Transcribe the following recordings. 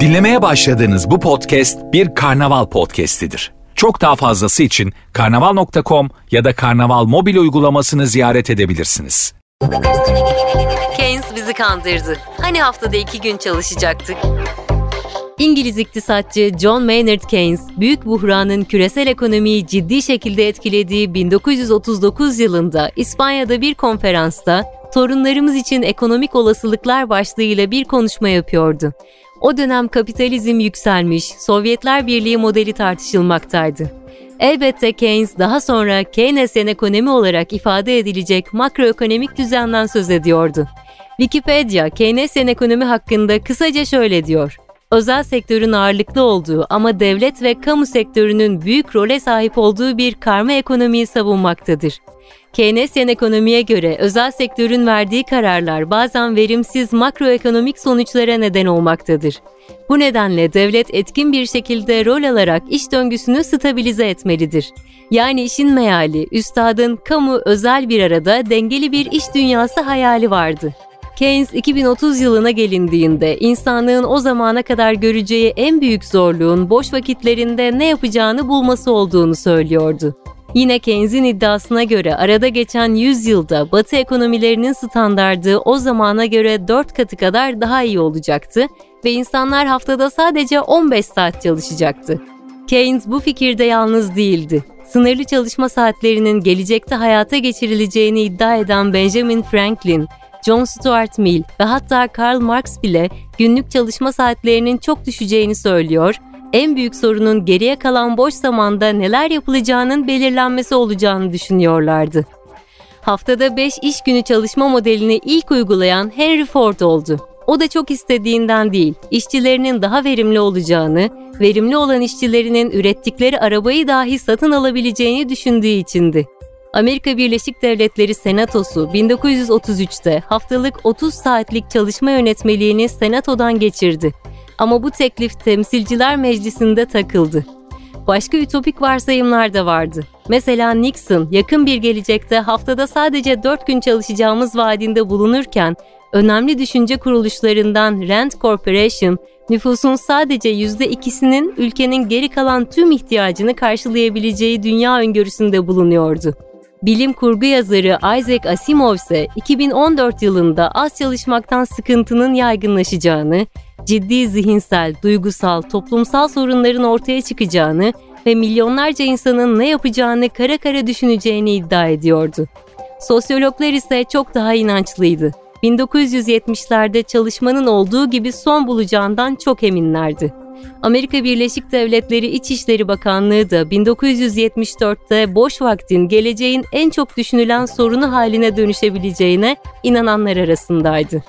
Dinlemeye başladığınız bu podcast bir karnaval podcastidir. Çok daha fazlası için karnaval.com ya da karnaval mobil uygulamasını ziyaret edebilirsiniz. Keynes bizi kandırdı. Hani haftada iki gün çalışacaktık? İngiliz iktisatçı John Maynard Keynes, büyük buhranın küresel ekonomiyi ciddi şekilde etkilediği 1939 yılında İspanya'da bir konferansta torunlarımız için ekonomik olasılıklar başlığıyla bir konuşma yapıyordu. O dönem kapitalizm yükselmiş, Sovyetler Birliği modeli tartışılmaktaydı. Elbette Keynes daha sonra Keynesyen ekonomi olarak ifade edilecek makroekonomik düzenden söz ediyordu. Wikipedia, Keynesyen ekonomi hakkında kısaca şöyle diyor özel sektörün ağırlıklı olduğu ama devlet ve kamu sektörünün büyük role sahip olduğu bir karma ekonomiyi savunmaktadır. Keynesyen ekonomiye göre özel sektörün verdiği kararlar bazen verimsiz makroekonomik sonuçlara neden olmaktadır. Bu nedenle devlet etkin bir şekilde rol alarak iş döngüsünü stabilize etmelidir. Yani işin meali, üstadın kamu özel bir arada dengeli bir iş dünyası hayali vardı. Keynes 2030 yılına gelindiğinde insanlığın o zamana kadar göreceği en büyük zorluğun boş vakitlerinde ne yapacağını bulması olduğunu söylüyordu. Yine Keynes'in iddiasına göre arada geçen 100 yılda Batı ekonomilerinin standardı o zamana göre 4 katı kadar daha iyi olacaktı ve insanlar haftada sadece 15 saat çalışacaktı. Keynes bu fikirde yalnız değildi. Sınırlı çalışma saatlerinin gelecekte hayata geçirileceğini iddia eden Benjamin Franklin, John Stuart Mill ve hatta Karl Marx bile günlük çalışma saatlerinin çok düşeceğini söylüyor, en büyük sorunun geriye kalan boş zamanda neler yapılacağının belirlenmesi olacağını düşünüyorlardı. Haftada 5 iş günü çalışma modelini ilk uygulayan Henry Ford oldu. O da çok istediğinden değil, işçilerinin daha verimli olacağını, verimli olan işçilerinin ürettikleri arabayı dahi satın alabileceğini düşündüğü içindi. Amerika Birleşik Devletleri Senatosu 1933'te haftalık 30 saatlik çalışma yönetmeliğini Senato'dan geçirdi. Ama bu teklif Temsilciler Meclisi'nde takıldı. Başka ütopik varsayımlar da vardı. Mesela Nixon yakın bir gelecekte haftada sadece 4 gün çalışacağımız vaadinde bulunurken önemli düşünce kuruluşlarından Rand Corporation nüfusun sadece %2'sinin ülkenin geri kalan tüm ihtiyacını karşılayabileceği dünya öngörüsünde bulunuyordu. Bilim kurgu yazarı Isaac Asimov ise 2014 yılında az çalışmaktan sıkıntının yaygınlaşacağını, ciddi zihinsel, duygusal, toplumsal sorunların ortaya çıkacağını ve milyonlarca insanın ne yapacağını kara kara düşüneceğini iddia ediyordu. Sosyologlar ise çok daha inançlıydı. 1970'lerde çalışmanın olduğu gibi son bulacağından çok eminlerdi. Amerika Birleşik Devletleri İçişleri Bakanlığı da 1974'te boş vaktin geleceğin en çok düşünülen sorunu haline dönüşebileceğine inananlar arasındaydı.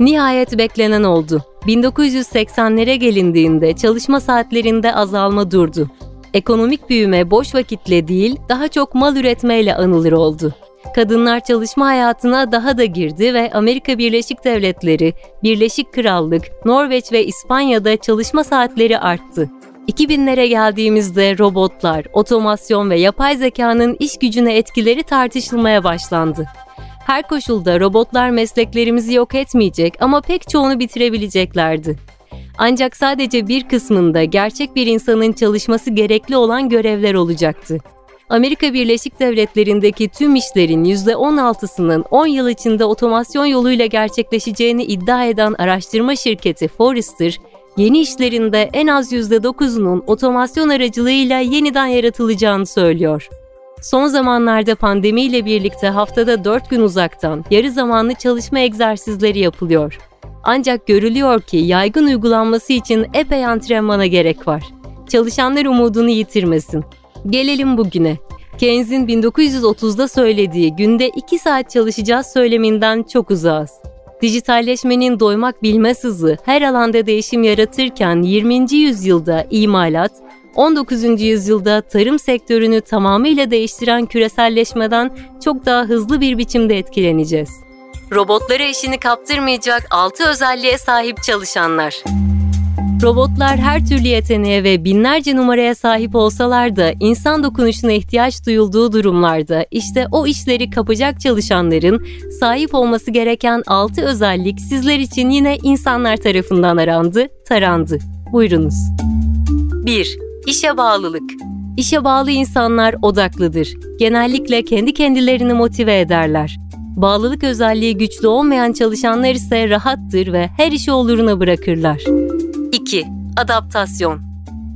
Nihayet beklenen oldu. 1980'lere gelindiğinde çalışma saatlerinde azalma durdu. Ekonomik büyüme boş vakitle değil, daha çok mal üretmeyle anılır oldu kadınlar çalışma hayatına daha da girdi ve Amerika Birleşik Devletleri, Birleşik Krallık, Norveç ve İspanya'da çalışma saatleri arttı. 2000'lere geldiğimizde robotlar, otomasyon ve yapay zekanın iş gücüne etkileri tartışılmaya başlandı. Her koşulda robotlar mesleklerimizi yok etmeyecek ama pek çoğunu bitirebileceklerdi. Ancak sadece bir kısmında gerçek bir insanın çalışması gerekli olan görevler olacaktı. Amerika Birleşik Devletleri'ndeki tüm işlerin %16'sının 10 yıl içinde otomasyon yoluyla gerçekleşeceğini iddia eden araştırma şirketi Forrester, yeni işlerinde en az %9'unun otomasyon aracılığıyla yeniden yaratılacağını söylüyor. Son zamanlarda pandemiyle birlikte haftada 4 gün uzaktan, yarı zamanlı çalışma egzersizleri yapılıyor. Ancak görülüyor ki yaygın uygulanması için epey antrenmana gerek var. Çalışanlar umudunu yitirmesin. Gelelim bugüne. Keynes'in 1930'da söylediği günde 2 saat çalışacağız söyleminden çok uzağız. Dijitalleşmenin doymak bilmez hızı her alanda değişim yaratırken 20. yüzyılda imalat, 19. yüzyılda tarım sektörünü tamamıyla değiştiren küreselleşmeden çok daha hızlı bir biçimde etkileneceğiz. Robotlara işini kaptırmayacak 6 özelliğe sahip çalışanlar. Robotlar her türlü yeteneğe ve binlerce numaraya sahip olsalar da insan dokunuşuna ihtiyaç duyulduğu durumlarda işte o işleri kapacak çalışanların sahip olması gereken 6 özellik sizler için yine insanlar tarafından arandı, tarandı. Buyurunuz. 1. İşe bağlılık. İşe bağlı insanlar odaklıdır. Genellikle kendi kendilerini motive ederler. Bağlılık özelliği güçlü olmayan çalışanlar ise rahattır ve her işi oluruna bırakırlar. 2. Adaptasyon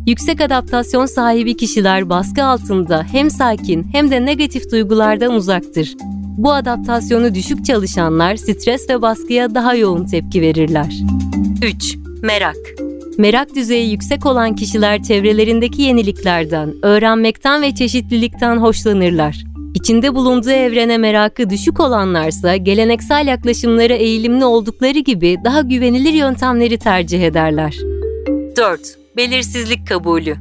Yüksek adaptasyon sahibi kişiler baskı altında hem sakin hem de negatif duygulardan uzaktır. Bu adaptasyonu düşük çalışanlar stres ve baskıya daha yoğun tepki verirler. 3. Merak Merak düzeyi yüksek olan kişiler çevrelerindeki yeniliklerden, öğrenmekten ve çeşitlilikten hoşlanırlar. İçinde bulunduğu evrene merakı düşük olanlarsa geleneksel yaklaşımlara eğilimli oldukları gibi daha güvenilir yöntemleri tercih ederler. 4. Belirsizlik kabulü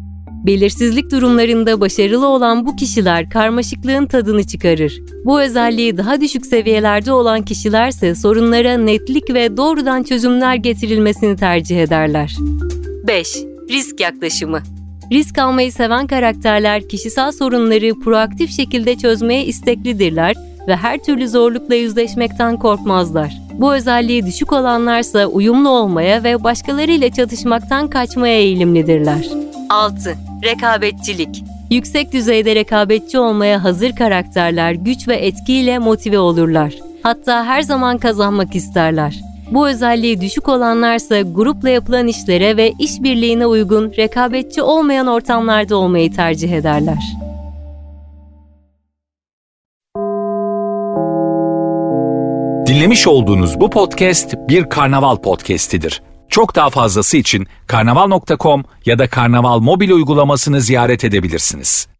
Belirsizlik durumlarında başarılı olan bu kişiler karmaşıklığın tadını çıkarır. Bu özelliği daha düşük seviyelerde olan kişilerse sorunlara netlik ve doğrudan çözümler getirilmesini tercih ederler. 5. Risk yaklaşımı Risk almayı seven karakterler kişisel sorunları proaktif şekilde çözmeye isteklidirler ve her türlü zorlukla yüzleşmekten korkmazlar. Bu özelliği düşük olanlarsa uyumlu olmaya ve başkalarıyla çatışmaktan kaçmaya eğilimlidirler. 6. Rekabetçilik Yüksek düzeyde rekabetçi olmaya hazır karakterler güç ve etkiyle motive olurlar. Hatta her zaman kazanmak isterler. Bu özelliği düşük olanlarsa grupla yapılan işlere ve işbirliğine uygun rekabetçi olmayan ortamlarda olmayı tercih ederler. Dinlemiş olduğunuz bu podcast bir karnaval podcastidir. Çok daha fazlası için karnaval.com ya da karnaval mobil uygulamasını ziyaret edebilirsiniz.